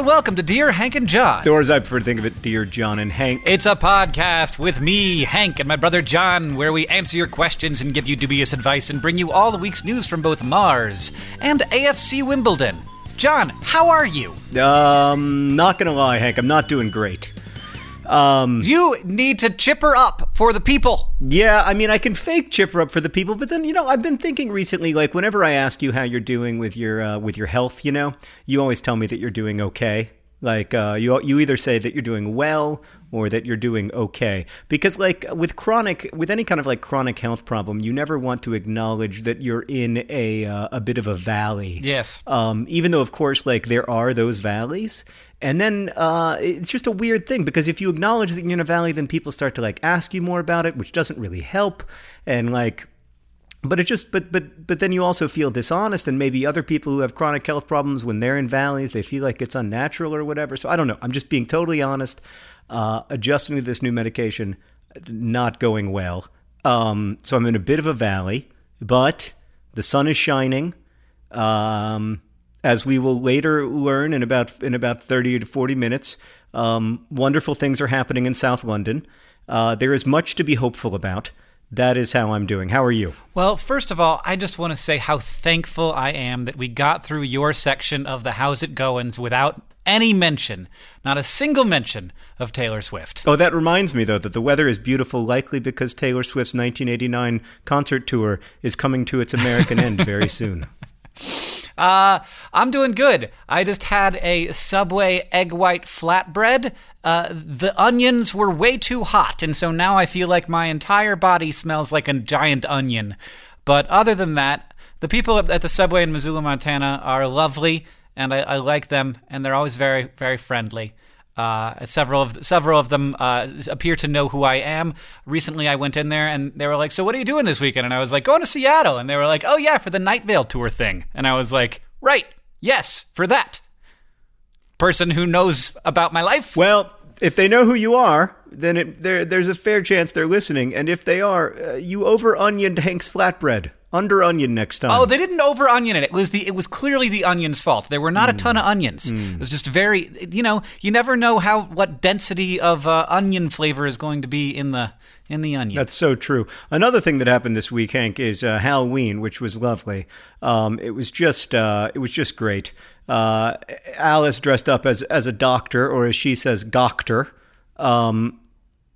And welcome to Dear Hank and John. Or as I prefer to think of it, Dear John and Hank. It's a podcast with me, Hank, and my brother John, where we answer your questions and give you dubious advice and bring you all the week's news from both Mars and AFC Wimbledon. John, how are you? Um, not gonna lie, Hank, I'm not doing great. Um, You need to chipper up for the people. yeah, I mean, I can fake chipper up for the people, but then you know, I've been thinking recently, like whenever I ask you how you're doing with your uh, with your health, you know, you always tell me that you're doing okay. Like uh, you you either say that you're doing well or that you're doing okay, because like with chronic with any kind of like chronic health problem, you never want to acknowledge that you're in a uh, a bit of a valley. Yes. Um, even though, of course, like there are those valleys. And then uh, it's just a weird thing because if you acknowledge that you're in a valley, then people start to like ask you more about it, which doesn't really help. And like, but it just, but but but then you also feel dishonest, and maybe other people who have chronic health problems, when they're in valleys, they feel like it's unnatural or whatever. So I don't know. I'm just being totally honest. Uh, adjusting to this new medication, not going well. Um, so I'm in a bit of a valley, but the sun is shining. Um, as we will later learn in about in about 30 to 40 minutes, um, wonderful things are happening in South London. Uh, there is much to be hopeful about. That is how I'm doing. How are you? Well, first of all, I just want to say how thankful I am that we got through your section of the How's It Goins without any mention, not a single mention of Taylor Swift. Oh, that reminds me though that the weather is beautiful, likely because Taylor Swift's 1989 concert tour is coming to its American end very soon. Uh, I'm doing good. I just had a Subway egg white flatbread. Uh, the onions were way too hot, and so now I feel like my entire body smells like a giant onion. But other than that, the people at the Subway in Missoula, Montana are lovely, and I, I like them, and they're always very, very friendly. Uh, several of several of them uh, appear to know who I am. Recently, I went in there and they were like, "So what are you doing this weekend?" And I was like, "Going to Seattle." And they were like, "Oh yeah, for the Night Vale tour thing." And I was like, "Right, yes, for that." Person who knows about my life. Well, if they know who you are, then it, there, there's a fair chance they're listening. And if they are, uh, you over onioned Hank's flatbread. Under onion next time. Oh, they didn't over onion it. It was the it was clearly the onion's fault. There were not a ton of onions. It was just very you know, you never know how what density of uh, onion flavor is going to be in the in the onion. That's so true. Another thing that happened this week, Hank, is uh, Halloween, which was lovely. Um, it was just uh, it was just great. Uh, Alice dressed up as as a doctor, or as she says, doctor. Um,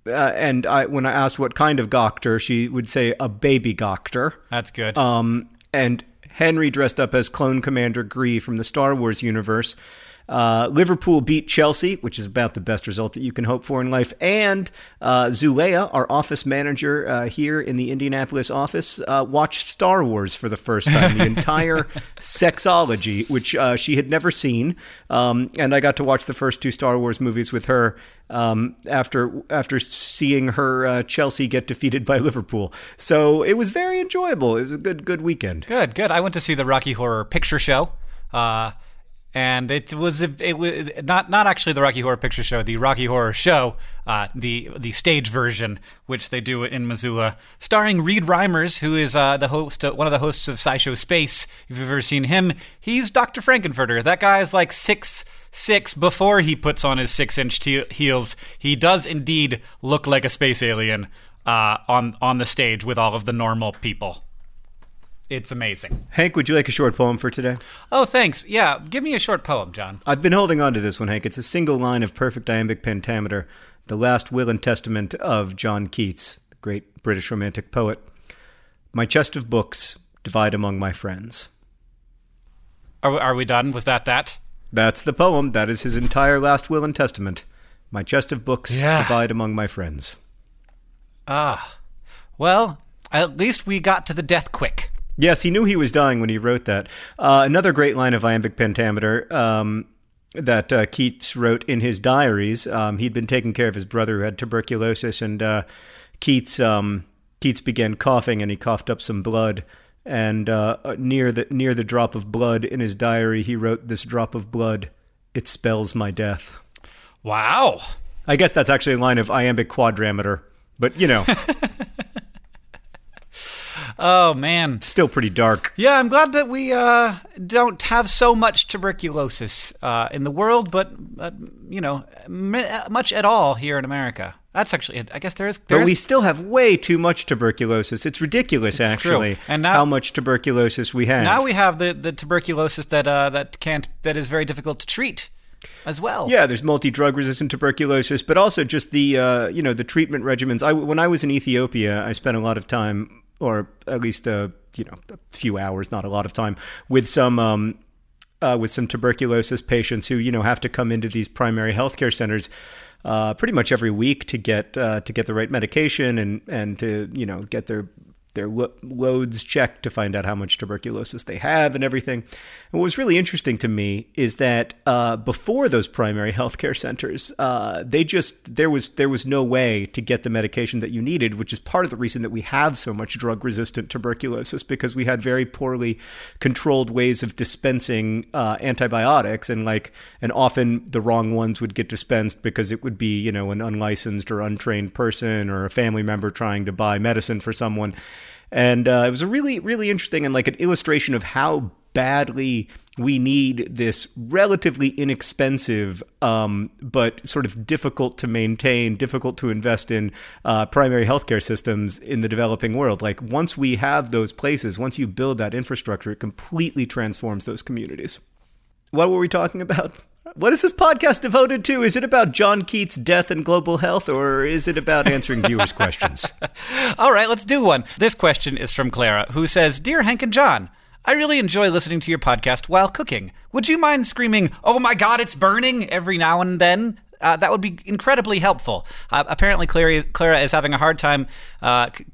uh, and I, when I asked what kind of doctor, she would say a baby doctor. That's good. Um, and Henry dressed up as Clone Commander Gree from the Star Wars universe. Uh, Liverpool beat Chelsea, which is about the best result that you can hope for in life. And uh, Zulea, our office manager uh, here in the Indianapolis office, uh, watched Star Wars for the first time, the entire sexology, which uh, she had never seen. Um, and I got to watch the first two Star Wars movies with her um, after after seeing her uh, Chelsea get defeated by Liverpool. So it was very enjoyable. It was a good good weekend. Good, good. I went to see the Rocky Horror Picture Show, uh, and it was it was not not actually the Rocky Horror Picture Show, the Rocky Horror Show, uh, the the stage version, which they do in Missoula, starring Reid Reimers, who is uh, the host, uh, one of the hosts of SciShow Space. If you've ever seen him, he's Dr. Frank-N-Furter. That guy is like six six before he puts on his six inch te- heels. He does indeed look like a space alien uh, on on the stage with all of the normal people. It's amazing. Hank, would you like a short poem for today? Oh, thanks. Yeah, give me a short poem, John. I've been holding on to this one, Hank. It's a single line of perfect iambic pentameter, the last will and testament of John Keats, the great British romantic poet. My chest of books divide among my friends. Are we, are we done? Was that that? That's the poem. That is his entire last will and testament. My chest of books Yeah. divide among my friends. Ah. Well, at least we got to the death quick. Yes, he knew he was dying when he wrote that. Uh, another great line of iambic pentameter um, that uh, Keats wrote in his diaries. Um, he'd been taking care of his brother who had tuberculosis, and uh, Keats um, Keats began coughing, and he coughed up some blood. And uh, near the near the drop of blood in his diary, he wrote, "This drop of blood, it spells my death." Wow. I guess that's actually a line of iambic quadrameter, but you know, Oh man. still pretty dark. Yeah, I'm glad that we uh, don't have so much tuberculosis uh, in the world, but uh, you know, m- much at all here in America. That's actually, I guess there is. But There's, we still have way too much tuberculosis. It's ridiculous, true. actually, And now- how much tuberculosis we have. now we have the, the tuberculosis that uh, that can't that is very difficult to treat as well. yeah, there's multi-drug resistant tuberculosis, but also just the uh, you know the treatment regimens. I when I was in Ethiopia, I spent a lot of time, or at least a you know a few hours, not a lot of time, with some. Um, uh, with some tuberculosis patients who you know have to come into these primary healthcare centers uh, pretty much every week to get uh, to get the right medication and and to you know get their their lo- loads checked to find out how much tuberculosis they have and everything. And what was really interesting to me is that uh, before those primary healthcare centers, uh, they just there was there was no way to get the medication that you needed, which is part of the reason that we have so much drug resistant tuberculosis because we had very poorly controlled ways of dispensing uh, antibiotics and like and often the wrong ones would get dispensed because it would be you know an unlicensed or untrained person or a family member trying to buy medicine for someone and uh, it was a really really interesting and like an illustration of how badly we need this relatively inexpensive um, but sort of difficult to maintain difficult to invest in uh, primary healthcare systems in the developing world. Like once we have those places once you build that infrastructure it completely transforms those communities. What were we talking about what is this podcast devoted to? Is it about John Keats' death and global health, or is it about answering viewers' questions? All right, let's do one. This question is from Clara, who says Dear Hank and John, I really enjoy listening to your podcast while cooking. Would you mind screaming, Oh my God, it's burning every now and then? Uh, that would be incredibly helpful. Uh, apparently, Clara, Clara is having a hard time uh, c-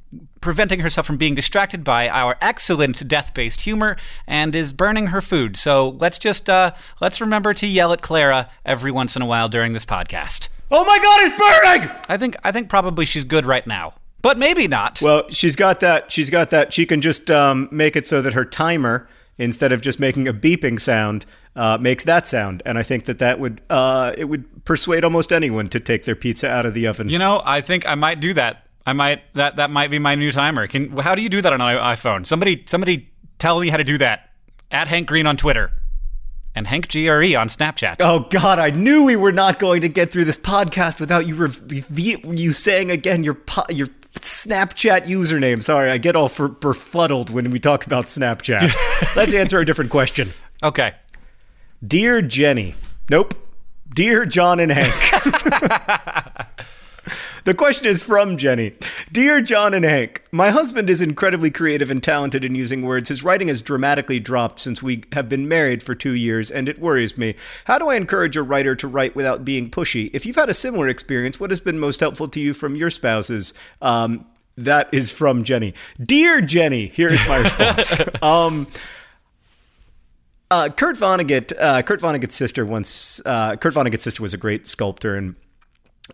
preventing herself from being distracted by our excellent death-based humor and is burning her food. So let's just uh, let's remember to yell at Clara every once in a while during this podcast. oh my God, it's burning! I think I think probably she's good right now, but maybe not. Well, she's got that. She's got that. She can just um, make it so that her timer, instead of just making a beeping sound, uh, makes that sound. And I think that that would uh, it would persuade almost anyone to take their pizza out of the oven. You know, I think I might do that. I might that that might be my new timer. Can how do you do that on an iPhone? Somebody somebody tell me how to do that. At Hank Green on Twitter. And Hank GRE on Snapchat. Oh God! I knew we were not going to get through this podcast without you rev- you saying again your po- your Snapchat username. Sorry, I get all for- befuddled when we talk about Snapchat. Let's answer a different question. Okay. Dear Jenny. Nope. Dear John and Hank. the question is from Jenny. Dear John and Hank, my husband is incredibly creative and talented in using words. His writing has dramatically dropped since we have been married for two years, and it worries me. How do I encourage a writer to write without being pushy? If you've had a similar experience, what has been most helpful to you from your spouses? Um, that is from Jenny. Dear Jenny, here's my response. um, uh, Kurt Vonnegut, uh, Kurt Vonnegut's sister once, uh, Kurt Vonnegut's sister was a great sculptor, and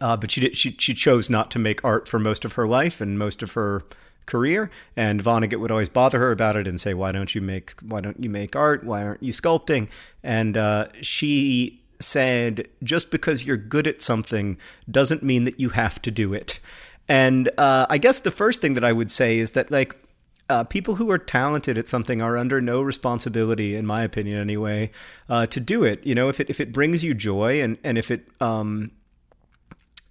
uh, but she did, she she chose not to make art for most of her life, and most of her career. And Vonnegut would always bother her about it and say why don't you make why don't you make art? Why aren't you sculpting? And uh, she said just because you're good at something doesn't mean that you have to do it. And uh, I guess the first thing that I would say is that like uh, people who are talented at something are under no responsibility, in my opinion, anyway, uh, to do it. You know, if it if it brings you joy and and if it um,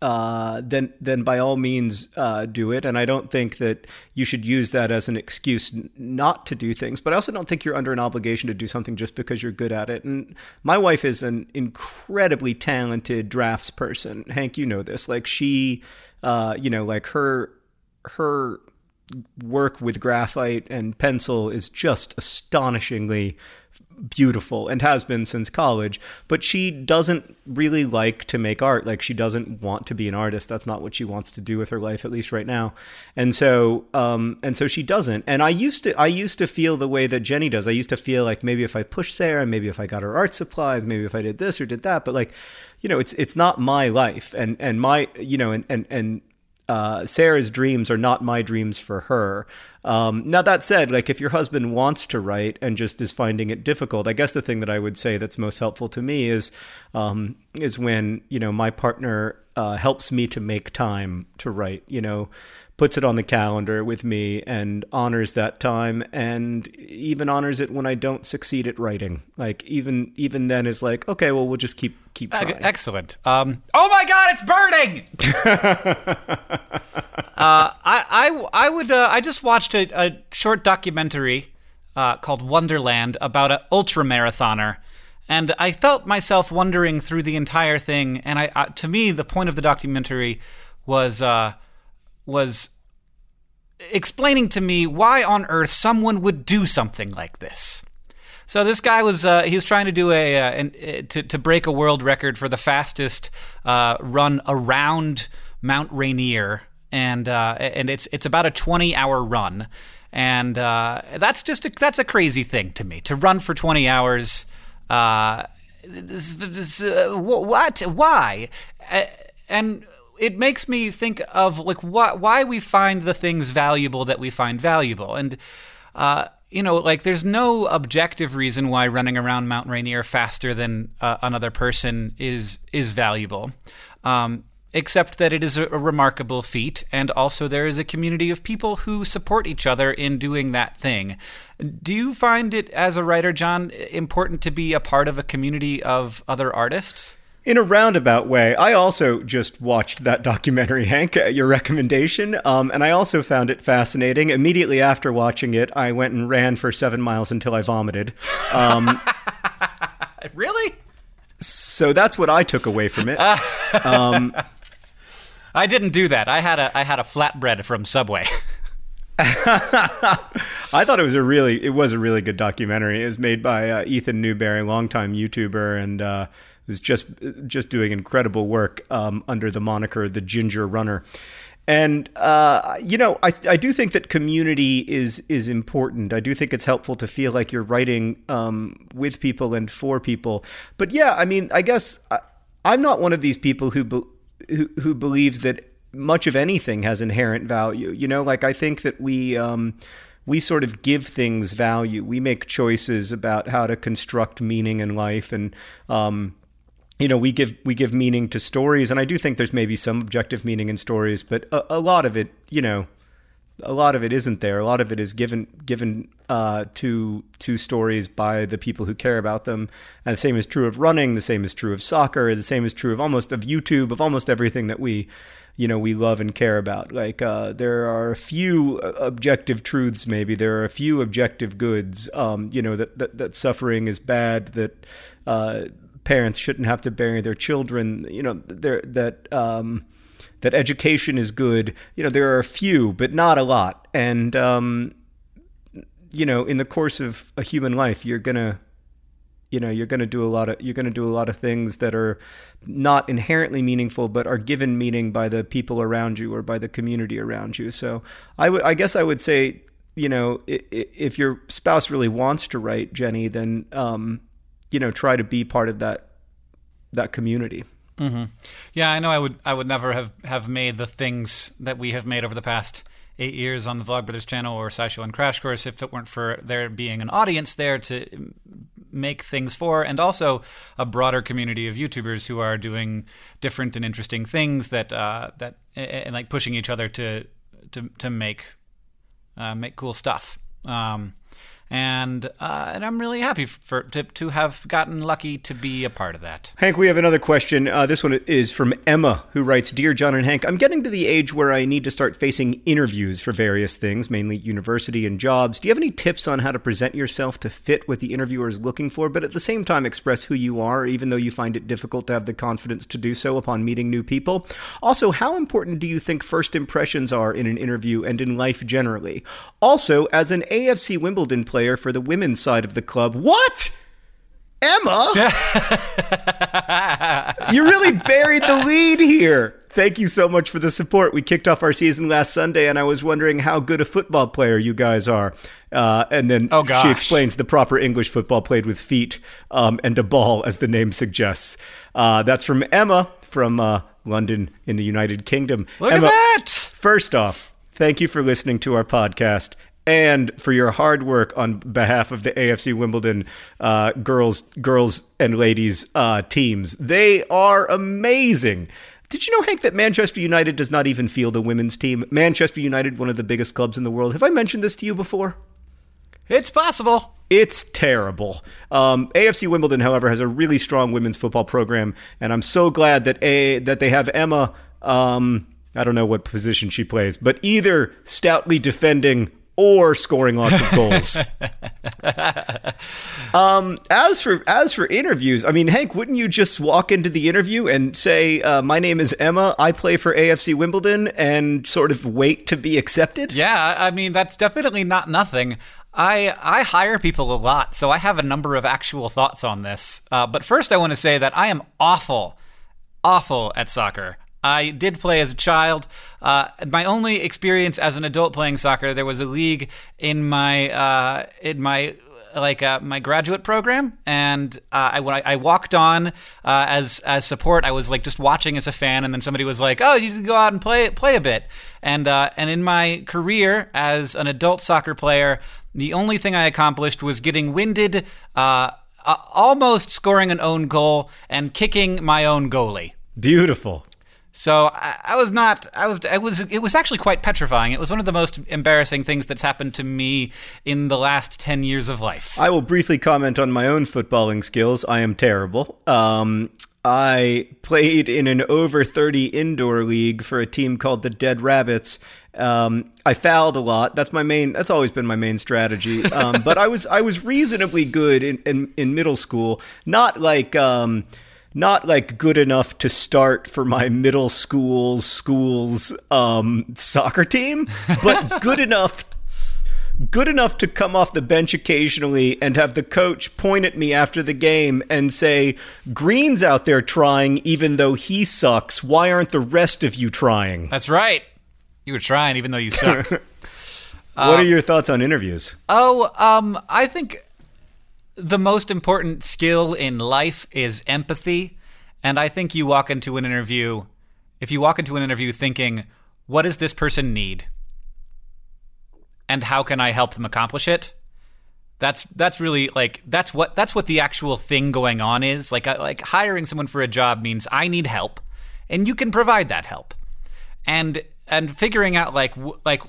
uh, then then by all means uh, do it. And I don't think that you should use that as an excuse not to do things. But I also don't think you're under an obligation to do something just because you're good at it. And my wife is an incredibly talented drafts person. Hank, you know this. Like she, uh, you know, like her her work with graphite and pencil is just astonishingly beautiful and has been since college but she doesn't really like to make art. Like she doesn't want to be an artist. That's not what she wants to do with her life at least right now. And so um and so she doesn't. And i used to i used to feel the way that jenny does. I used to feel like maybe if i pushed sarah maybe if i got her art supplies maybe if i did this or did that. But like you know it's it's not my life. And and my you know and and and uh, Sarah's dreams are not my dreams for her. Um, now that said, like if your husband wants to write and just is finding it difficult, I guess the thing that I would say that's most helpful to me is um, is when you know my partner uh, helps me to make time to write. You know, puts it on the calendar with me and honors that time and even honors it when I don't succeed at writing. Like even even then is like, okay, well we'll just keep keep trying. Excellent. Um, oh my god, it's burning. uh, I I I would uh, I just watched a, a short documentary uh, called Wonderland about an ultra marathoner. And I felt myself wondering through the entire thing, and I, uh, to me, the point of the documentary was uh, was explaining to me why on earth someone would do something like this. So this guy was uh, he was trying to do a uh, an, uh, to to break a world record for the fastest uh, run around Mount Rainier, and uh, and it's it's about a twenty hour run, and uh, that's just a, that's a crazy thing to me to run for twenty hours. This, this, what? Why? and it makes me think of like wh- why we find the things valuable that we find valuable. And uh, you know like there's no objective reason why running around mount rainier faster than uh, another person is is valuable um, except that it is a remarkable feat. And also there is a community of people who support each other in doing that thing. Do you find it as a writer john important to be a part of a community of other artists in a roundabout way, I also just watched that documentary, Hank, at your recommendation, um, and I also found it fascinating. Immediately after watching it, I went and ran for seven miles until I vomited. Um, really? So that's what I took away from it. Um, I didn't do that. I had a I had a flatbread from Subway. I thought it was a really it was a really good documentary. It was made by uh, Ethan Newberry, longtime YouTuber, and. Uh, who's just just doing incredible work um, under the moniker the Ginger Runner. And uh, you know, I I do think that community is is important. I do think it's helpful to feel like you're writing um, with people and for people. But yeah, I mean, I guess I, am not one of these people who, be, who who believes that much of anything has inherent value. You know, like I think that we. Um, we sort of give things value. We make choices about how to construct meaning in life, and um, you know we give we give meaning to stories and i do think there's maybe some objective meaning in stories but a, a, lot of it you know a lot of it isn't there. A lot of it is given given uh, to to stories by the people who care about them. And the same is true of running the same is true of soccer the same is true of almost of youtube of almost everything that we you know we love and care about. Like uh, there are a few uh, objective truths maybe. There are a few objective goods um, you know that, that that suffering is bad that uh, parents shouldn't have to bury their children. You know, that um, that education is good. You know, there are a few, but not a lot. And um, you know, in the course of a human life, you're gonna you know you're going to do a lot of you're going to do a lot of things that are not inherently meaningful but are given meaning by the people around you or by the community around you so i would i guess i would say you know if your spouse really wants to write jenny then um, you know try to be part of that that community. Mm-hmm. Yeah, I know. I would I would never have have made the things that we have made over the past eight years on the Vlogbrothers channel or SciShow and Crash Course if it weren't for there being an audience there to make things for, and also a broader community of YouTubers who are doing different and interesting things that uh, that and like pushing each other to to to make uh, make cool stuff. Um, and uh, and I'm really happy for to, to have gotten lucky to be a part of that. Hank, we have another question. Uh, this one is from Emma, who writes, "Dear John and Hank, I'm getting to the age where I need to start facing interviews for various things, mainly university and jobs. Do you have any tips on how to present yourself to fit what the interviewer is looking for, but at the same time express who you are, even though you find it difficult to have the confidence to do so upon meeting new people? Also, how important do you think first impressions are in an interview and in life generally? Also, as an AFC Wimbledon player." Player for the women's side of the club. What? Emma? you really buried the lead here. Thank you so much for the support. We kicked off our season last Sunday, and I was wondering how good a football player you guys are. Uh, and then oh, she explains the proper English football played with feet um, and a ball, as the name suggests. Uh, that's from Emma from uh, London in the United Kingdom. Look Emma, at that! First off, thank you for listening to our podcast and for your hard work on behalf of the AFC Wimbledon uh, girls, girls and ladies uh, teams. They are amazing. Did you know, Hank, that Manchester United does not even field a women's team? Manchester United, one of the biggest clubs in the world. Have I mentioned this to you before? It's possible. It's terrible. Um, AFC Wimbledon, however, has a really strong women's football program, and I'm so glad that a that they have Emma. Um, I don't know what position she plays, but either stoutly defending or scoring lots of goals. um, as for as for interviews, I mean, Hank, wouldn't you just walk into the interview and say, uh, "My name is Emma. I play for AFC Wimbledon," and sort of wait to be accepted? Yeah, I mean, that's definitely not nothing. I I hire people a lot, so I have a number of actual thoughts on this. Uh, but first, I want to say that I am awful, awful at soccer. I did play as a child. Uh, my only experience as an adult playing soccer, there was a league in my uh, in my like uh, my graduate program, and uh, I when I, I, walked on uh, as as support, I was like just watching as a fan, and then somebody was like, "Oh, you can go out and play play a bit." And uh, and in my career as an adult soccer player, the only thing I accomplished was getting winded, uh, almost scoring an own goal, and kicking my own goalie. Beautiful. So I, I, was not. I was. It was. It was actually quite petrifying. It was one of the most embarrassing things that's happened to me in the last ten years of life. I will briefly comment on my own footballing skills. I am terrible. Um, I played in an over 30 indoor league for a team called the Dead Rabbits. Um, I fouled a lot. That's my main. That's always been my main strategy. Um, but I was I was reasonably good in in, in middle school. Not like um, not like good enough to start for my middle school's school's um, soccer team, but good enough good enough to come off the bench occasionally and have the coach point at me after the game and say, Green's out there trying even though he sucks. Why aren't the rest of you trying? That's right. You were trying even though you suck. what uh, are your thoughts on interviews? Oh, um, I think the most important skill in life is empathy. And I think you walk into an interview, if you walk into an interview thinking, what does this person need? And how can I help them accomplish it? That's that's really like that's what that's what the actual thing going on is. Like uh, like hiring someone for a job means I need help, and you can provide that help. And and figuring out like like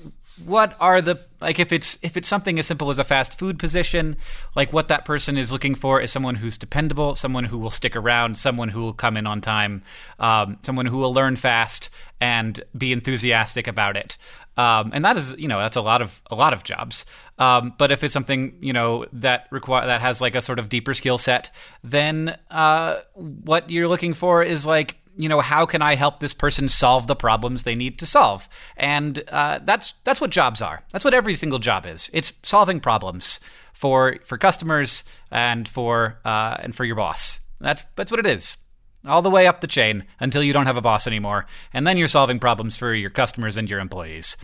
what are the like if it's if it's something as simple as a fast food position like what that person is looking for is someone who's dependable someone who will stick around someone who will come in on time um, someone who will learn fast and be enthusiastic about it. Um, and that is you know that's a lot of a lot of jobs. Um, but if it's something you know that require that has like a sort of deeper skill set then uh, what you're looking for is like you know, how can I help this person solve the problems they need to solve? And uh, that's that's what jobs are. That's what every single job is. It's solving problems for for customers and for uh, and for your boss. That's that's what it is. All the way up the chain until you don't have a boss anymore, and then you're solving problems for your customers and your employees.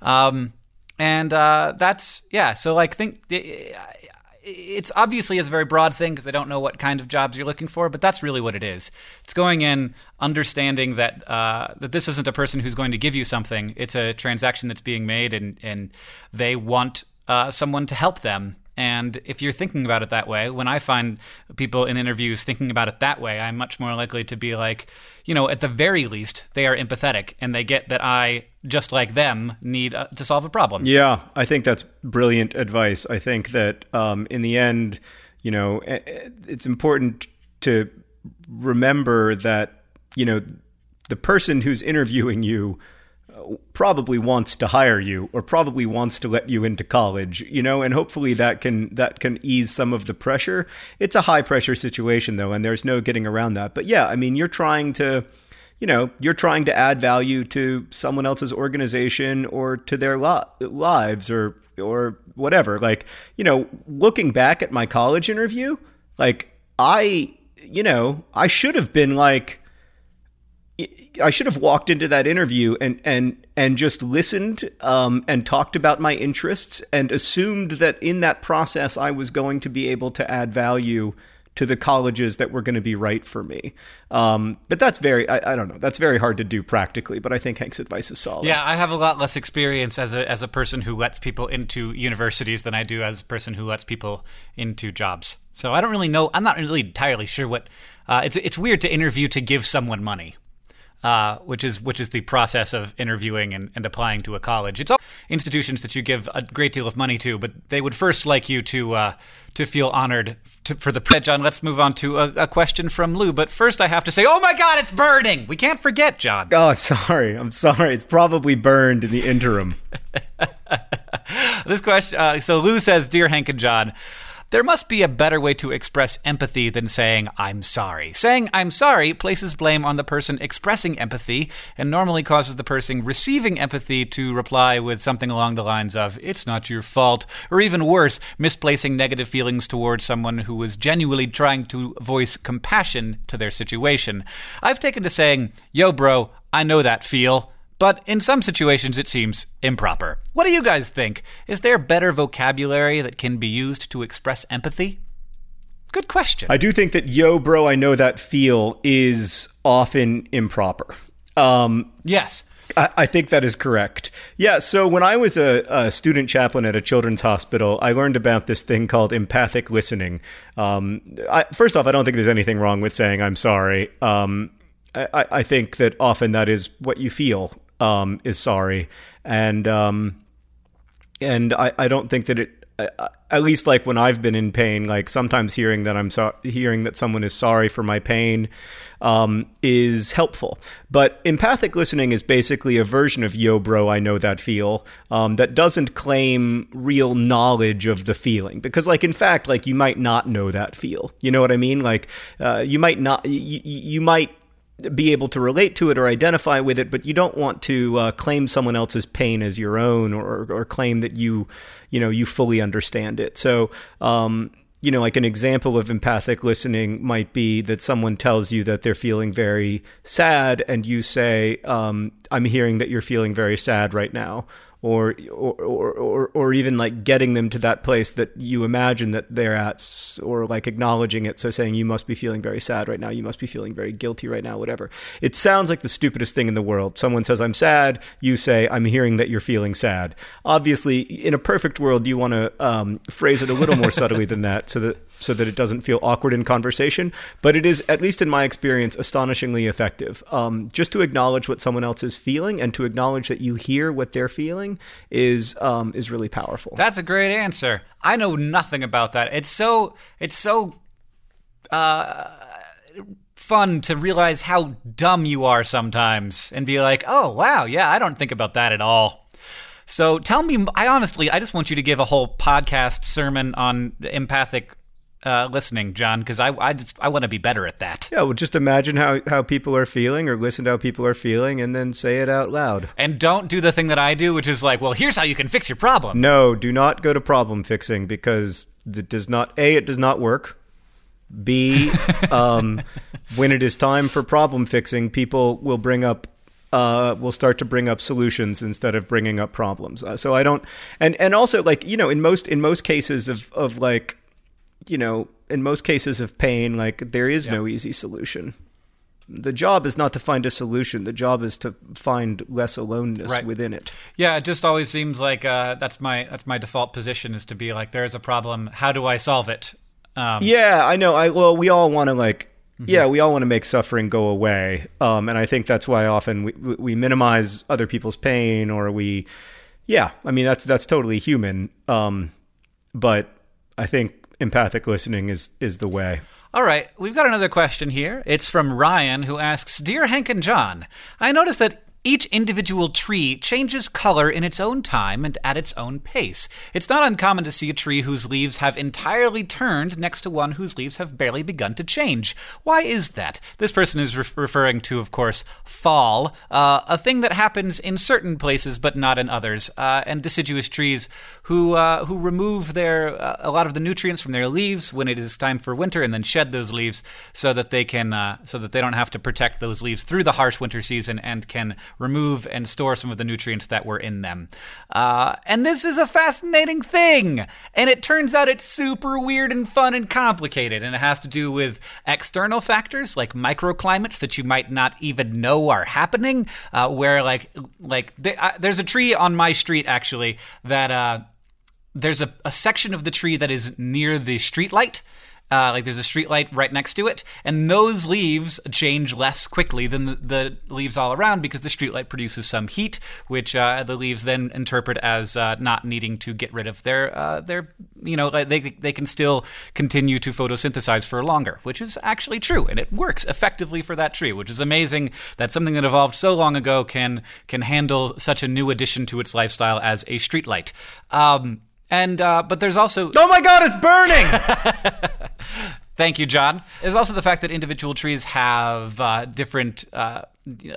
Um, and uh, that's yeah. So like think it's obviously is a very broad thing because I don't know what kind of jobs you're looking for, but that's really what it is. It's going in, understanding that uh, that this isn't a person who's going to give you something. It's a transaction that's being made, and and they want uh, someone to help them. And if you're thinking about it that way, when I find people in interviews thinking about it that way, I'm much more likely to be like, you know, at the very least, they are empathetic and they get that I, just like them, need uh, to solve a problem. Yeah, I think that's brilliant advice. I think that um, in the end, you know, it's important to remember that, you know, the person who's interviewing you probably wants to hire you or probably wants to let you into college you know and hopefully that can that can ease some of the pressure. It's a high pressure situation though and there's no getting around that. But yeah i mean you're trying to you know you're trying to add value to someone else's organization or to their lo- lives or or whatever. Like you know looking back at my college interview like i you know i should have been like I should have walked into that interview and and and just listened um, and talked about my interests and assumed that in that process I was going to be able to add value to the colleges that were going to be right for me. Um, but that's very, I, I, don't know, that's very hard to do practically. But I think Hank's advice is solid. Yeah, I have a lot less experience as a as a person who lets people into universities than I do as a person who lets people into jobs. So I don't really know. I'm not really entirely sure what. Uh, it's it's weird to interview to give someone money uh, which is which is the process of interviewing and, and applying to a college. It's all institutions that you give a great deal of money to, but they would first like you to uh, to feel honored to, for the pledge. John, let's move on to a, a, question from Lou. But first, I have to say, oh my God, it's burning! We can't forget, John. Oh, I'm sorry. I'm sorry. It's probably burned in the interim. this question. Uh, so Lou says, "Dear Hank and John." There must be a better way to express empathy than saying, I'm sorry. Saying, I'm sorry places blame on the person expressing empathy and normally causes the person receiving empathy to reply with something along the lines of, It's not your fault, or even worse, misplacing negative feelings towards someone who was genuinely trying to voice compassion to their situation. I've taken to saying, Yo, bro, I know that feel but in some situations it seems improper. What do you guys think? Is there better vocabulary that can be used to express empathy? Good question. I do think that yo, bro, I know that feel is often improper. Um, yes. I, I think that is correct. Yeah. So when I was a, a, student chaplain at a children's hospital, I learned about this thing called empathic listening. Um, I, first off, I don't think there's anything wrong with saying I'm sorry. Um, I, I, think that often that is what you feel um, is sorry, and um, and I, I don't think that it at least like when I've been in pain, like sometimes hearing that I'm so- hearing that someone is sorry for my pain um, is helpful. But empathic listening is basically a version of yo, bro, I know that feel um, that doesn't claim real knowledge of the feeling because, like, in fact, like you might not know that feel. You know what I mean? Like, uh, you might not. You, you might be able to relate to it or identify with it, but you don't want to uh, claim someone else's pain as your own or, or claim that you, you know, you fully understand it. So, um, you know, like an example of empathic listening might be that someone tells you that they're feeling very sad, and you say, um, "I'm hearing that you're feeling very sad right now." Or, or or or even like getting them to that place that you imagine that they're at or like acknowledging it. So saying you must be feeling very sad right now. You must be feeling very guilty right now whatever. It sounds like the stupidest thing in the world. Someone says i'm sad. You say i'm hearing that you're feeling sad. Obviously in a perfect world you want to um, phrase it a little more subtly than that so that so that it doesn't feel awkward in conversation. But it is, at least in my experience, astonishingly effective. Um, just to acknowledge what someone else is feeling and to acknowledge that you hear what they're feeling is um, is really powerful. That's a great answer. I know nothing about that. It's so it's so. Uh, fun to realize how dumb you are sometimes and be like, oh, wow, yeah, I don't think about that at all. So tell me, I honestly, I just want you to give a whole podcast sermon on empathic uh, listening, John, because I I just I want to be better at that. Yeah, well, just imagine how how people are feeling, or listen to how people are feeling, and then say it out loud. And don't do the thing that I do, which is like, well, here's how you can fix your problem. No, do not go to problem fixing because it does not. A, it does not work. B, um, when it is time for problem fixing, people will bring up uh, will start to bring up solutions instead of bringing up problems. Uh, so I don't, and and also like you know in most in most cases of of like you know, in most cases of pain, like there is no easy solution. The job is not to find a solution. The job is to find less aloneness Right. within it. Yeah, it just always seems like uh, that's my that's my default position is to be like, there's a problem. How do I solve it? Um, Yeah, I know. I well, we all want to like. Yeah, we all want to make suffering go away, um, and I think that's why often we we- we minimize other people's pain, or we, yeah, I mean that's that's totally human. Um, but I think empathic listening is is the way. All right, we've got another question here. It's from Ryan, who asks Dear Hank and John, I noticed that each individual tree changes color in its own time and at its own pace. It's not uncommon to see a tree whose leaves have entirely turned next to one whose leaves have barely begun to change. Why is that? This person is re- referring to, of course, fall, uh, a thing that happens in certain places but not in others. Uh, and deciduous trees who uh, who remove their uh, a lot of the nutrients from their leaves when it is time for winter, and then shed those leaves so that they can uh, so that they don't have to protect those leaves through the harsh winter season and can remove and store some of the nutrients that were in them. Uh, and this is a fascinating thing, and it turns out it's super weird and fun and complicated, and it has to do with external factors like microclimates that you might not even know are happening. Uh, where like like uh, there's a tree on my street actually that. Uh, there's a, a section of the tree that is near the street light. Uh, like there's a street light right next to it, and those leaves change less quickly than the, the leaves all around because the street light produces some heat, which uh, the leaves then interpret as uh, not needing to get rid of their uh, their you know they they can still continue to photosynthesize for longer, which is actually true, and it works effectively for that tree, which is amazing that something that evolved so long ago can can handle such a new addition to its lifestyle as a street light. Um, and uh, but there's also Oh my God, it's burning! Thank you, John. There's also the fact that individual trees have uh, different, uh,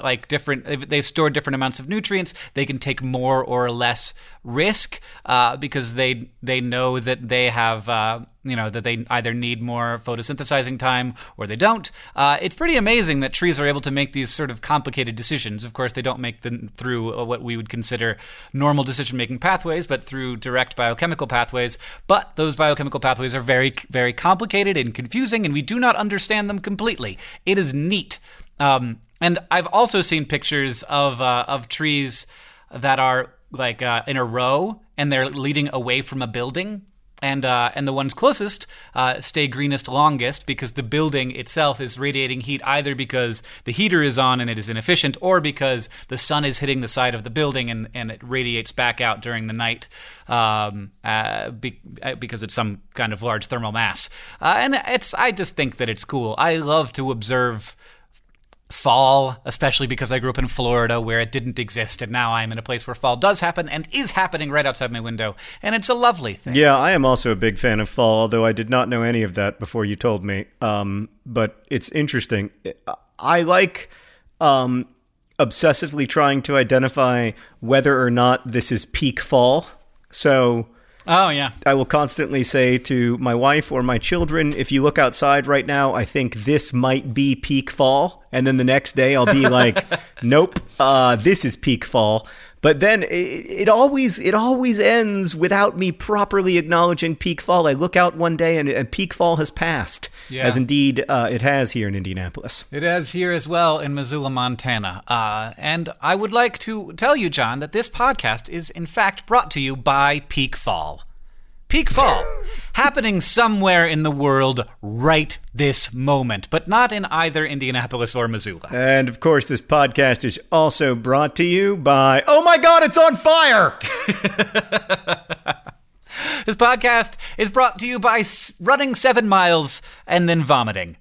like different. they've- stored different amounts of nutrients. They can take more or less risk uh, because they they know that they have, uh, you know, that they either need more photosynthesizing time or they don't. Uh, it's pretty amazing that trees are able to make these sort of complicated decisions. Of course, they don't make them through uh, what we would consider normal decision-making pathways, but through direct biochemical pathways. But those biochemical pathways are very, very complicated and confusing, and we do not understand them completely. It is neat. Um, and I've also seen pictures of uh, of trees that are like uh, in a row, and they're leading away from a building. And uh, and the ones closest uh, stay greenest longest because the building itself is radiating heat either because the heater is on and it is inefficient, or because the sun is hitting the side of the building and, and it radiates back out during the night um, uh, be, uh, because it's some kind of large thermal mass. Uh, and it's I just think that it's cool. I love to observe fall, especially because I grew up in Florida where it didn't exist, and now I'm in a place where fall does happen and is happening right outside my window, and it's a lovely thing. Yeah, I am also a big fan of fall, although I did not know any of that before you told me. Um, but it's interesting. I like um, obsessively trying to identify whether or not this is peak fall. So Oh yeah, I will constantly say to my wife or my children, if you look outside right now, I think this might be peak fall. And then the next day I'll be like, nope, uh, this is peak fall. But then it, it always it always ends without me properly acknowledging peak fall. I look out one day and, and peak fall has passed, Yeah. as indeed uh, it has here in Indianapolis. It has here as well in Missoula, Montana. Uh, and I would like to tell you, John, that this podcast is in fact brought to you by Peak Fall. Peak Fall, happening somewhere in the world right this moment, but not in either Indianapolis or Missoula. And of course, this podcast is also brought to you by. Oh my God, it's on fire! This podcast is brought to you by running seven miles and then vomiting.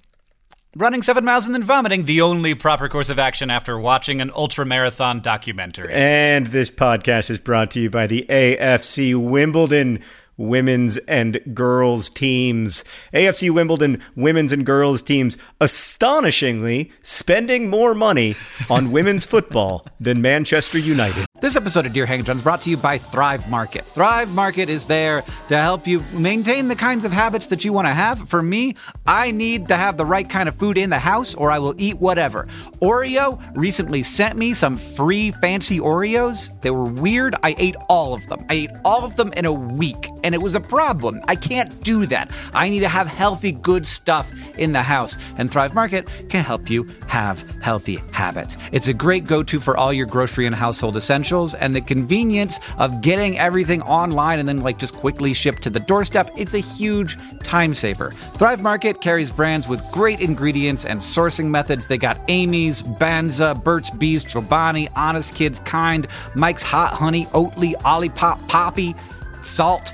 Running seven miles and then vomiting, the only proper course of action after watching an ultra marathon documentary. And this podcast is brought to you by the AFC Wimbledon women's and girls teams. AFC Wimbledon women's and girls teams astonishingly spending more money on women's football than Manchester United. This episode of Dear and John is brought to you by Thrive Market. Thrive Market is there to help you maintain the kinds of habits that you want to have. For me, I need to have the right kind of food in the house or I will eat whatever. Oreo recently sent me some free fancy Oreos. They were weird. I ate all of them. I ate all of them in a week and it was a problem. I can't do that. I need to have healthy, good stuff in the house, and Thrive Market can help you have healthy habits. It's a great go to for all your grocery and household essentials, and the convenience of getting everything online and then like just quickly shipped to the doorstep, it's a huge time saver. Thrive Market carries brands with great ingredients and sourcing methods. They got Amy's, Banza, Burt's Bees, Chobani, Honest Kids, Kind, Mike's Hot Honey, Oatly, Olipop, Poppy, Salt.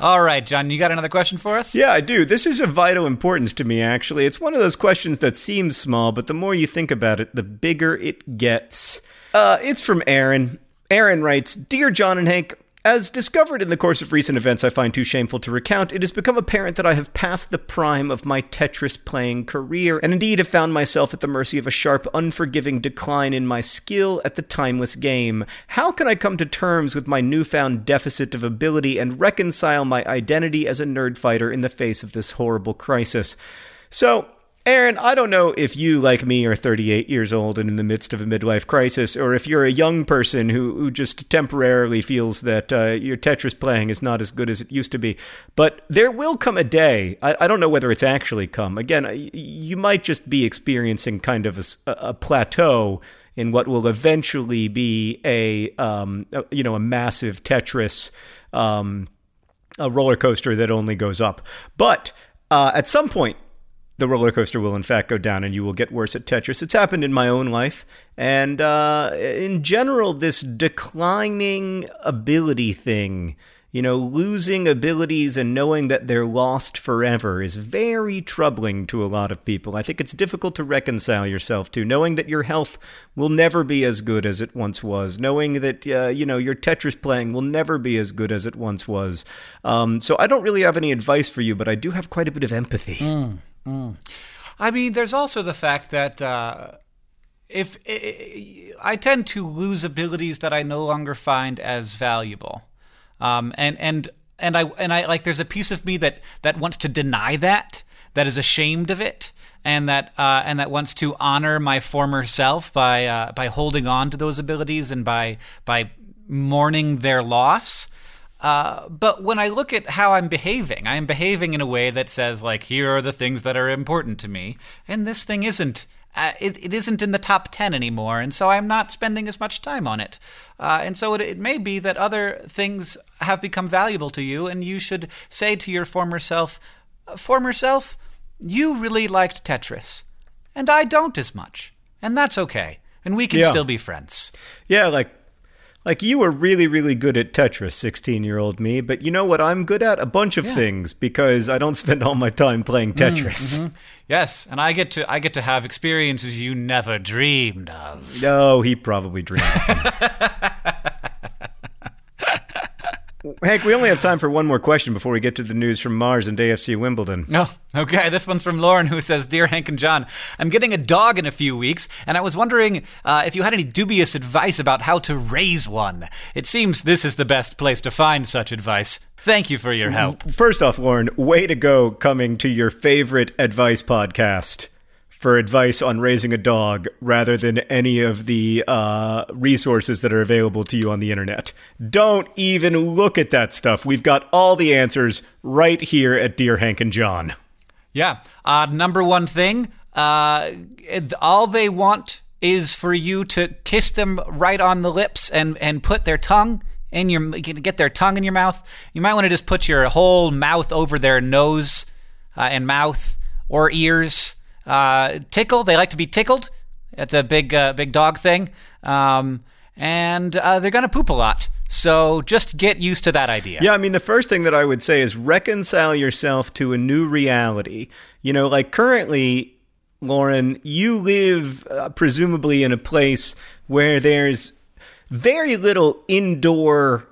All right, John, you got another question for us? Yeah, I do. This is of vital importance to me, actually. It's one of those questions that seems small, but the more you think about it, the bigger it gets. Uh, it's from Aaron. Aaron writes Dear John and Hank, as discovered in the course of recent events I find too shameful to recount, it has become apparent that I have passed the prime of my Tetris playing career, and indeed have found myself at the mercy of a sharp, unforgiving decline in my skill at the timeless game. How can I come to terms with my newfound deficit of ability and reconcile my identity as a nerd fighter in the face of this horrible crisis? So, Aaron, I don't know if you, like me, are 38 years old and in the midst of a midlife crisis, or if you're a young person who, who just temporarily feels that uh, your Tetris playing is not as good as it used to be. But there will come a day, I, I don't know whether it's actually come. Again, you might just be experiencing kind of a, a plateau in what will eventually be a, um, a you know, a massive Tetris um, a roller coaster that only goes up. But uh, at some point, the roller coaster will in fact go down and you will get worse at Tetris. It's happened in my own life. And uh, in general, this declining ability thing, you know, losing abilities and knowing that they're lost forever is very troubling to a lot of people. I think it's difficult to reconcile yourself to, knowing that your health will never be as good as it once was, knowing that, uh, you know, your Tetris playing will never be as good as it once was. Um, so I don't really have any advice for you, but I do have quite a bit of empathy. Mm. Mm. I mean, there's also the fact that uh, if I tend to lose abilities that I no longer find as valuable, um, and and and I and I like there's a piece of me that that wants to deny that, that is ashamed of it, and that uh, and that wants to honor my former self by uh, by holding on to those abilities and by by mourning their loss. Uh, but when I look at how I'm behaving, I am behaving in a way that says, like, here are the things that are important to me, and this thing isn't. Uh, it, it isn't in the top 10 anymore, and so I'm not spending as much time on it. Uh, and so it, it may be that other things have become valuable to you, and you should say to your former self, Former self, you really liked Tetris, and I don't as much. And that's okay. And we can Yeah. still be friends. Yeah, like like you were really really good at Tetris, 16-year-old me, but you know what I'm good at? A bunch of Yeah. things because I don't spend all my time playing mm, Tetris. Mm-hmm. Yes, and I get to I get to have experiences you never dreamed of. No, he probably dreamed. Hank, we only have time for one more question before we get to the news from Mars and AFC Wimbledon. Oh, okay. This one's from Lauren, who says, "Dear Hank and John, I'm getting a dog in a few weeks, and I was wondering uh, if you had any dubious advice about how to raise one. It seems this is the best place to find such advice. Thank you for your help." First off, Lauren, way to go coming to your favorite advice podcast for advice on raising a dog rather than any of the uh, resources that are available to you on the internet. Don't even look at that stuff. We've got all the answers right here at Dear Hank and John. Yeah. Uh, number one thing, uh, all they want is for you to kiss them right on the lips and, and put their tongue in your get their tongue in your mouth. You might want to just put your whole mouth over their nose uh, and mouth or ears uh, tickle. They like to be tickled. It's a big, uh, big dog thing. Um, and uh, they're going to poop a lot. So just get used to that idea. Yeah, I mean, the first thing that I would say is reconcile yourself to a new reality. You know, like currently, Lauren, you live uh, presumably in a place where there's very little indoor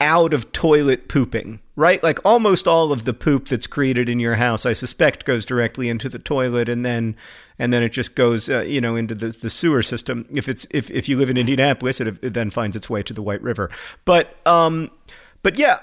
out of toilet pooping, right? Like almost all of the poop that's created in your house, I suspect, goes directly into the toilet, and then and then it just goes, uh, you know, into the, the sewer system. If it's if, if you live in Indianapolis, it, it then finds its way to the White River. But um, but yeah,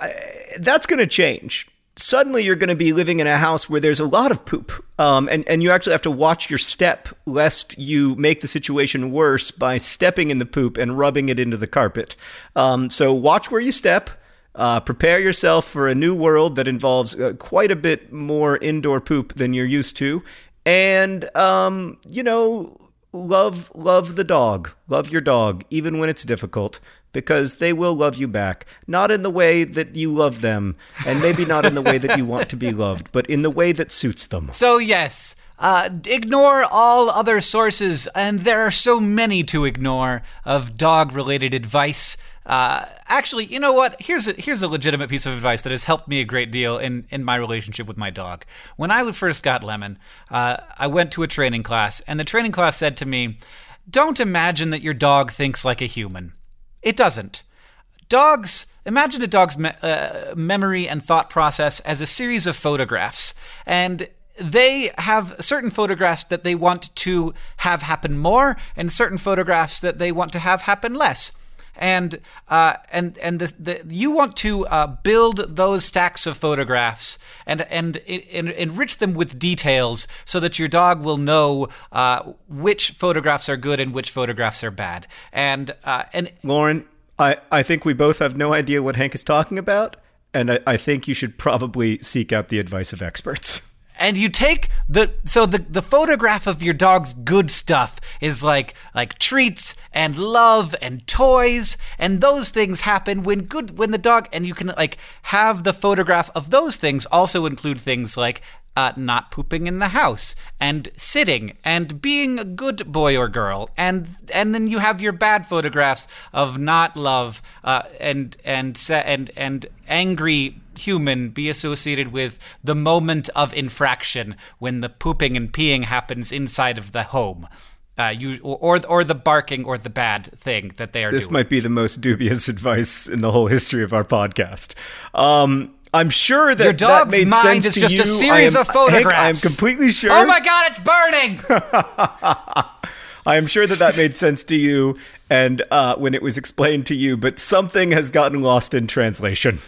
that's going to change. Suddenly, you're going to be living in a house where there's a lot of poop, um, and and you actually have to watch your step lest you make the situation worse by stepping in the poop and rubbing it into the carpet. Um, so watch where you step. Uh, prepare yourself for a new world that involves uh, quite a bit more indoor poop than you're used to, and um, you know, love love the dog, love your dog, even when it's difficult, because they will love you back. Not in the way that you love them, and maybe not in the way that you want to be loved, but in the way that suits them. So yes, uh, ignore all other sources, and there are so many to ignore of dog-related advice. Uh, actually, you know what? Here's a, here's a legitimate piece of advice that has helped me a great deal in, in my relationship with my dog. When I first got Lemon, uh, I went to a training class, and the training class said to me, "Don't imagine that your dog thinks like a human. It doesn't. Dogs." Imagine a dog's me- uh, memory and thought process as a series of photographs, and they have certain photographs that they want to have happen more, and certain photographs that they want to have happen less and uh, and and the, the, you want to uh, build those stacks of photographs and, and enrich them with details so that your dog will know uh, which photographs are good and which photographs are bad. And uh, and Lauren, I I think we both have no idea what Hank is talking about, and I, I think you should probably seek out the advice of experts. and you take the so the the photograph of your dog's good stuff is like like treats and love and toys. And those things happen when good when the dog and you can like have the photograph of those things also include things like uh, not pooping in the house and sitting and being a good boy or girl and and then you have your bad photographs of not love uh, and and and and angry human be associated with the moment of infraction when the pooping and peeing happens inside of the home. Uh, you or or the barking or the bad thing that they are. Doing. This doing. might be the most dubious advice in the whole history of our podcast. Um, I'm sure that your dog's that made mind sense is just you. a series am, of photographs. I am completely sure. Oh my god, it's burning! I am sure that that made sense to you, and uh, when it was explained to you, but something has gotten lost in translation.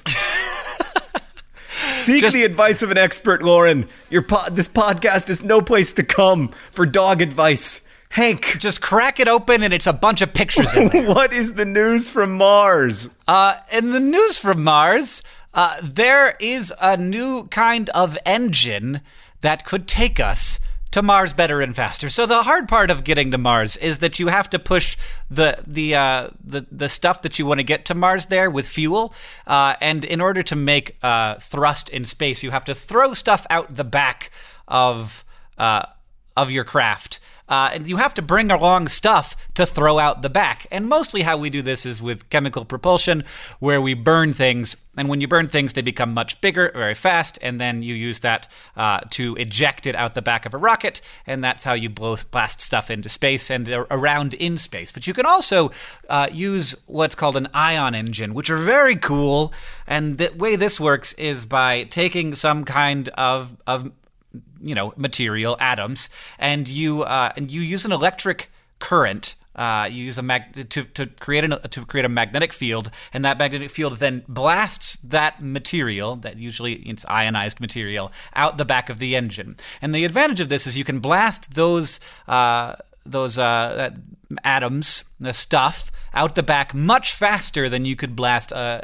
Seek Just- the advice of an expert, Lauren. Your pod, this podcast is no place to come for dog advice. Hank, just crack it open and it's a bunch of pictures in there. what is the news from Mars? Uh, in the news from Mars, uh, there is a new kind of engine that could take us to Mars better and faster. So the hard part of getting to Mars is that you have to push the the uh, the the stuff that you want to get to Mars there with fuel, uh, and in order to make uh, thrust in space, you have to throw stuff out the back of uh, of your craft. Uh, and you have to bring along stuff to throw out the back. And mostly how we do this is with chemical propulsion, where we burn things. And when you burn things, they become much bigger very fast. And then you use that uh, to eject it out the back of a rocket. And that's how you blow, blast stuff into space and around in space. But you can also uh, use what's called an ion engine, which are very cool. And the way this works is by taking some kind of, of you know material atoms and you uh, and you use an electric current uh, you use a mag- to, to create an, to create a magnetic field, and that magnetic field then blasts that material, that usually it's ionized material, out the back of the engine. And the advantage of this is you can blast those uh, those uh, atoms, the stuff, out the back much faster than you could blast uh,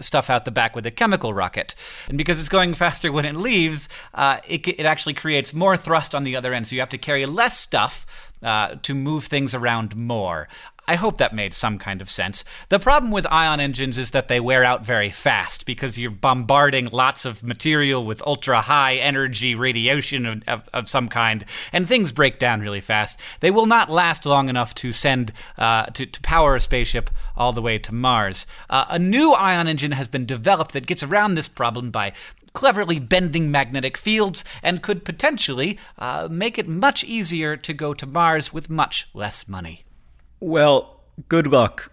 stuff out the back with a chemical rocket. And because it's going faster when it leaves, uh, it, it actually creates more thrust on the other end. So you have to carry less stuff uh, to move things around more. I hope that made some kind of sense. The problem with ion engines is that they wear out very fast because you're bombarding lots of material with ultra high energy radiation of, of, of some kind, and things break down really fast. They will not last long enough to send uh, to, to power a spaceship all the way to Mars. Uh, a new ion engine has been developed that gets around this problem by cleverly bending magnetic fields and could potentially uh, make it much easier to go to Mars with much less money. Well, good luck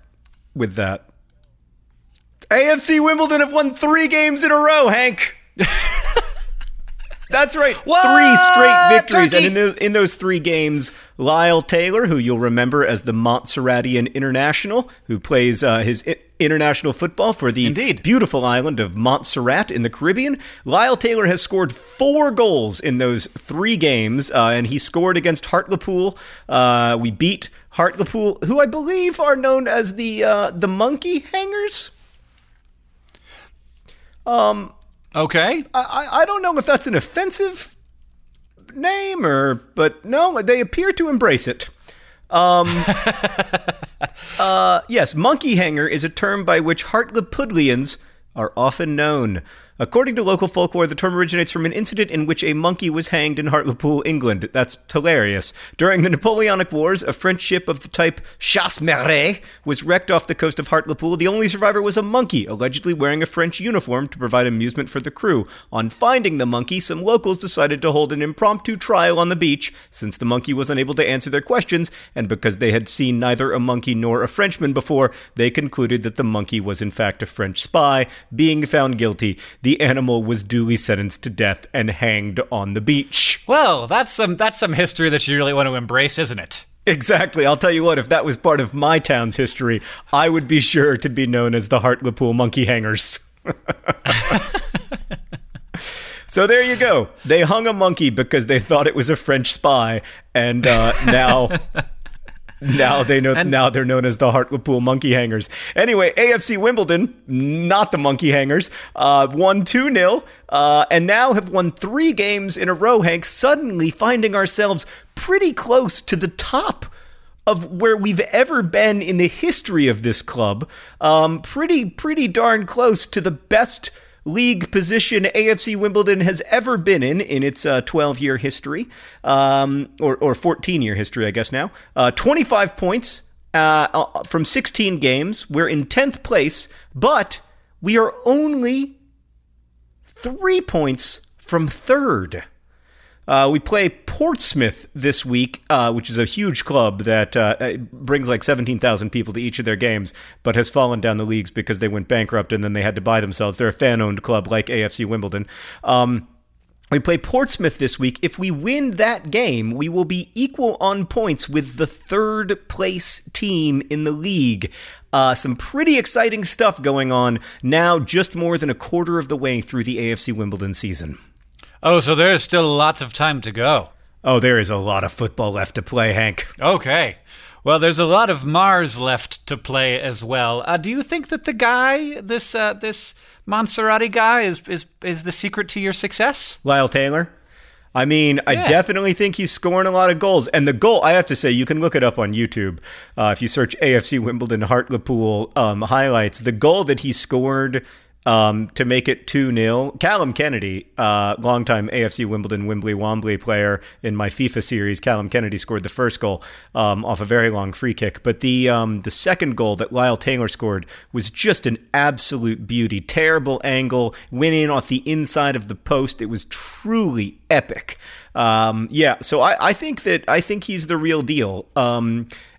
with that. AFC Wimbledon have won three games in a row, Hank. That's right. What? Three straight victories. Turkey. And in those, in those three games, Lyle Taylor, who you'll remember as the Montserratian international, who plays uh, his I- international football for the Indeed. beautiful island of Montserrat in the Caribbean. Lyle Taylor has scored four goals in those three games, uh, and he scored against Hartlepool. Uh, we beat Hartlepool, who I believe are known as the uh, the Monkey Hangers. Okay. I, I I don't know if that's an offensive name or, but no, they appear to embrace it. Um, uh, yes, monkey hanger is a term by which Hartlepoolians are often known. According to local folklore, the term originates from an incident in which a monkey was hanged in Hartlepool, England. That's hilarious. During the Napoleonic Wars, a French ship of the type Chasse Marée was wrecked off the coast of Hartlepool. The only survivor was a monkey, allegedly wearing a French uniform to provide amusement for the crew. On finding the monkey, some locals decided to hold an impromptu trial on the beach, since the monkey was unable to answer their questions, and because they had seen neither a monkey nor a Frenchman before, they concluded that the monkey was in fact a French spy. Being found guilty, the animal was duly sentenced to death and hanged on the beach. Well, that's some that's some history that you really want to embrace, isn't it? Exactly. I'll tell you what, if that was part of my town's history, I would be sure to be known as the Hartlepool Monkey Hangers. so there you go. They hung a monkey because they thought it was a French spy, and uh, now. Now they know. now they're known as the Hartlepool Monkey Hangers. Anyway, AFC Wimbledon, not the Monkey Hangers, uh, won two 0 uh, and now have won three games in a row. Hank, suddenly finding ourselves pretty close to the top of where we've ever been in the history of this club. Um, pretty, pretty darn close to the best league position AFC Wimbledon has ever been in in its 12 year history, um, or, or 14 year history, I guess now. Uh, 25 points uh, uh, from 16 games. We're in 10th place, but we are only three points from third. Uh, we play Portsmouth this week, uh, which is a huge club that uh, brings like 17,000 people to each of their games, but has fallen down the leagues because they went bankrupt and then they had to buy themselves. They're a fan owned club like AFC Wimbledon. Um, we play Portsmouth this week. If we win that game, we will be equal on points with the third place team in the league. Uh, some pretty exciting stuff going on now, just more than a quarter of the way through the AFC Wimbledon season. Oh, so there is still lots of time to go. Oh, there is a lot of football left to play, Hank. Okay. Well, there's a lot of Mars left to play as well. Uh, do you think that the guy, this uh, this Monserrati guy, is is is the secret to your success? Lyle Taylor. I mean, I definitely think he's scoring a lot of goals. And the goal, I have to say, you can look it up on YouTube. Uh, if you search AFC Wimbledon Hartlepool um, highlights, the goal that he scored um, to make it 2 0, Callum Kennedy, uh, longtime AFC Wimbledon Wimbly Wombly player in my FIFA series, Callum Kennedy scored the first goal um, off a very long free kick. But the, um, the second goal that Lyle Taylor scored was just an absolute beauty. Terrible angle, went in off the inside of the post. It was truly epic. Um, yeah, so I, I think that I think he's the real deal.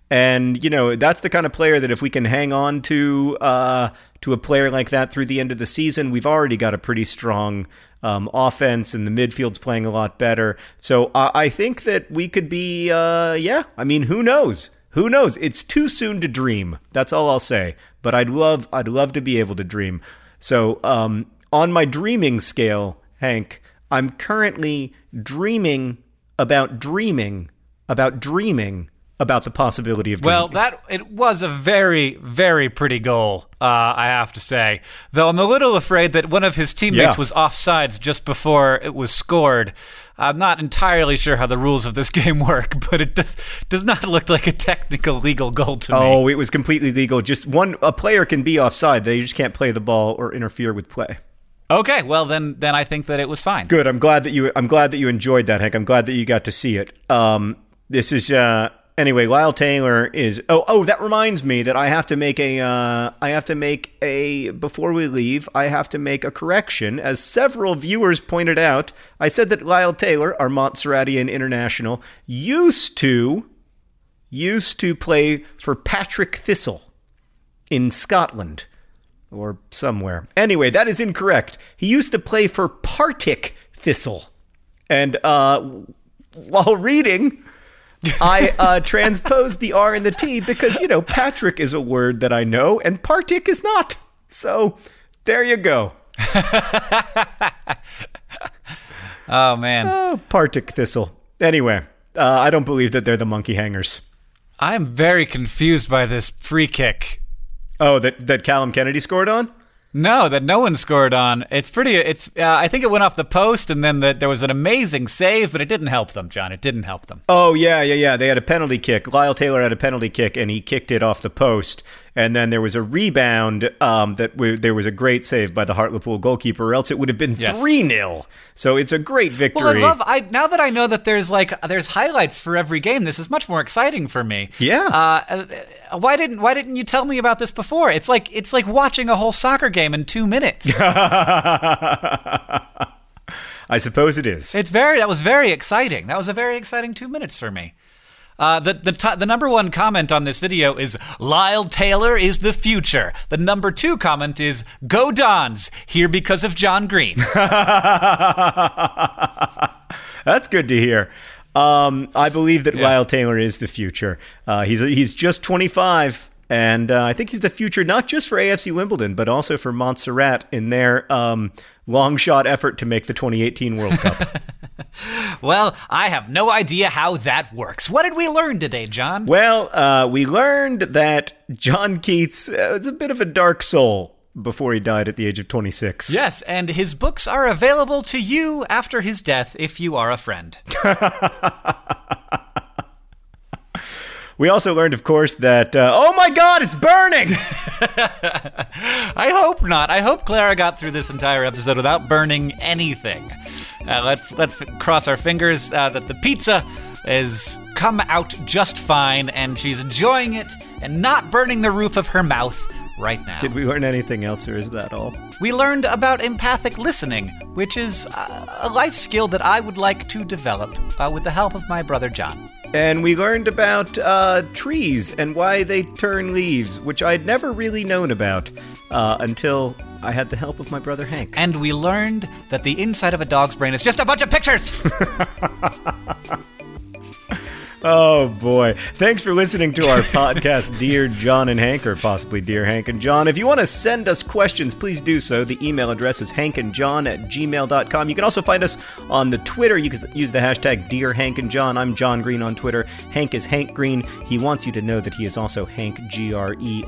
And you know that's the kind of player that if we can hang on to uh, to a player like that through the end of the season, we've already got a pretty strong um, offense, and the midfield's playing a lot better. So I I think that we could be, uh, yeah. I mean, who knows? Who knows? It's too soon to dream. That's all I'll say. But I'd love, I'd love to be able to dream. So um, on my dreaming scale, Hank, I'm currently dreaming about dreaming about dreaming about the possibility of Well, that it was a very, very pretty goal. Uh, I have to say, though I'm a little afraid that one of his teammates Yeah. was offsides just before it was scored. I'm not entirely sure how the rules of this game work, but it does does not look like a technical legal goal to me. Oh, it was completely legal. Just one a player can be offside. They just can't play the ball or interfere with play. Okay, well then, then I think that it was fine. Good. I'm glad that you. I'm glad that you enjoyed that, Hank. I'm glad that you got to see it. Um, this is uh, anyway. Lyle Taylor is. Oh, oh. That reminds me that I have to make a. Uh, I have to make a before we leave. I have to make a correction, as several viewers pointed out. I said that Lyle Taylor, our Montserratian international, used to used to play for Patrick Thistle in Scotland or somewhere. Anyway, that is incorrect. He used to play for Partick Thistle. And uh, while reading, I uh, transposed the R and the T because, you know, Patrick is a word that I know and Partick is not. So there you go. Oh man, Oh, Partick Thistle. Anyway, uh, I don't believe that they're the monkey hangers. I'm very confused by this free kick. Oh, that, that Callum Kennedy scored on? No, that no one scored on. It's pretty. It's. Uh, I think it went off the post, and then the, there was an amazing save, but it didn't help them, John. It didn't help them. Oh yeah, yeah, yeah. They had a penalty kick. Lyle Taylor had a penalty kick, and he kicked it off the post. And then there was a rebound. Um, that w- there was a great save by the Hartlepool goalkeeper, or else it would have been Yes. three 0 So it's a great victory. Well, I love. I now that I know that there's like there's highlights for every game. This is much more exciting for me. Yeah. Uh, uh, why didn't Why didn't you tell me about this before? It's like it's like watching a whole soccer game in two minutes. I suppose it is. It's very that was very exciting. That was a very exciting two minutes for me. Uh, the the t- the number one comment on this video is Lyle Taylor is the future. The number two comment is Go Dons here because of John Green. That's good to hear. Um, I believe that Lyle Taylor is the future. Uh, he's he's just 25, and uh, I think he's the future not just for AFC Wimbledon, but also for Montserrat in their um, long shot effort to make the 2018 World Cup. well, I have no idea how that works. What did we learn today, John? well, uh, we learned that John Keats uh, was a bit of a dark soul before he died at the age of 26. Yes, and his books are available to you after his death if you are a friend. We also learned, of course, that uh, oh my God, it's burning. I hope not. I hope Clara got through this entire episode without burning anything. Uh, let's let's cross our fingers uh, that the pizza has come out just fine and she's enjoying it and not burning the roof of her mouth right now. Did we learn anything else, or is that all? We learned about empathic listening, which is uh, a life skill that I would like to develop uh, with the help of my brother John. And we learned about uh, trees and why they turn leaves, which I'd never really known about uh, until I had the help of my brother Hank. And we learned that the inside of a dog's brain is just a bunch of pictures. Oh boy. Thanks for listening to our podcast, Dear John and Hank, or possibly Dear Hank and John. If you want to send us questions, please do so. The email address is hankandjohn at gmail.com. You can also find us on the Twitter. You can use the hashtag Dear Hank and John. I'm John Green on Twitter. Hank is Hank Green. He wants you to know that he is also Hank GRE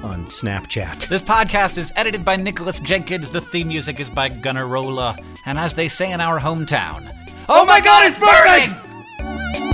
on Snapchat. This podcast is edited by Nicholas Jenkins. The theme music is by Gunnarolla. And as they say in our hometown, Oh my god, it's burning!